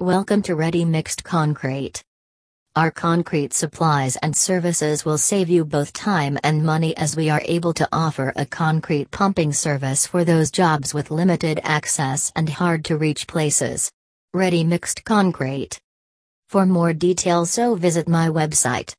Welcome to Ready Mixed Concrete. Our concrete supplies and services will save you both time and money as we are able to offer a concrete pumping service for those jobs with limited access and hard to reach places. Ready Mixed Concrete. For more details so visit my website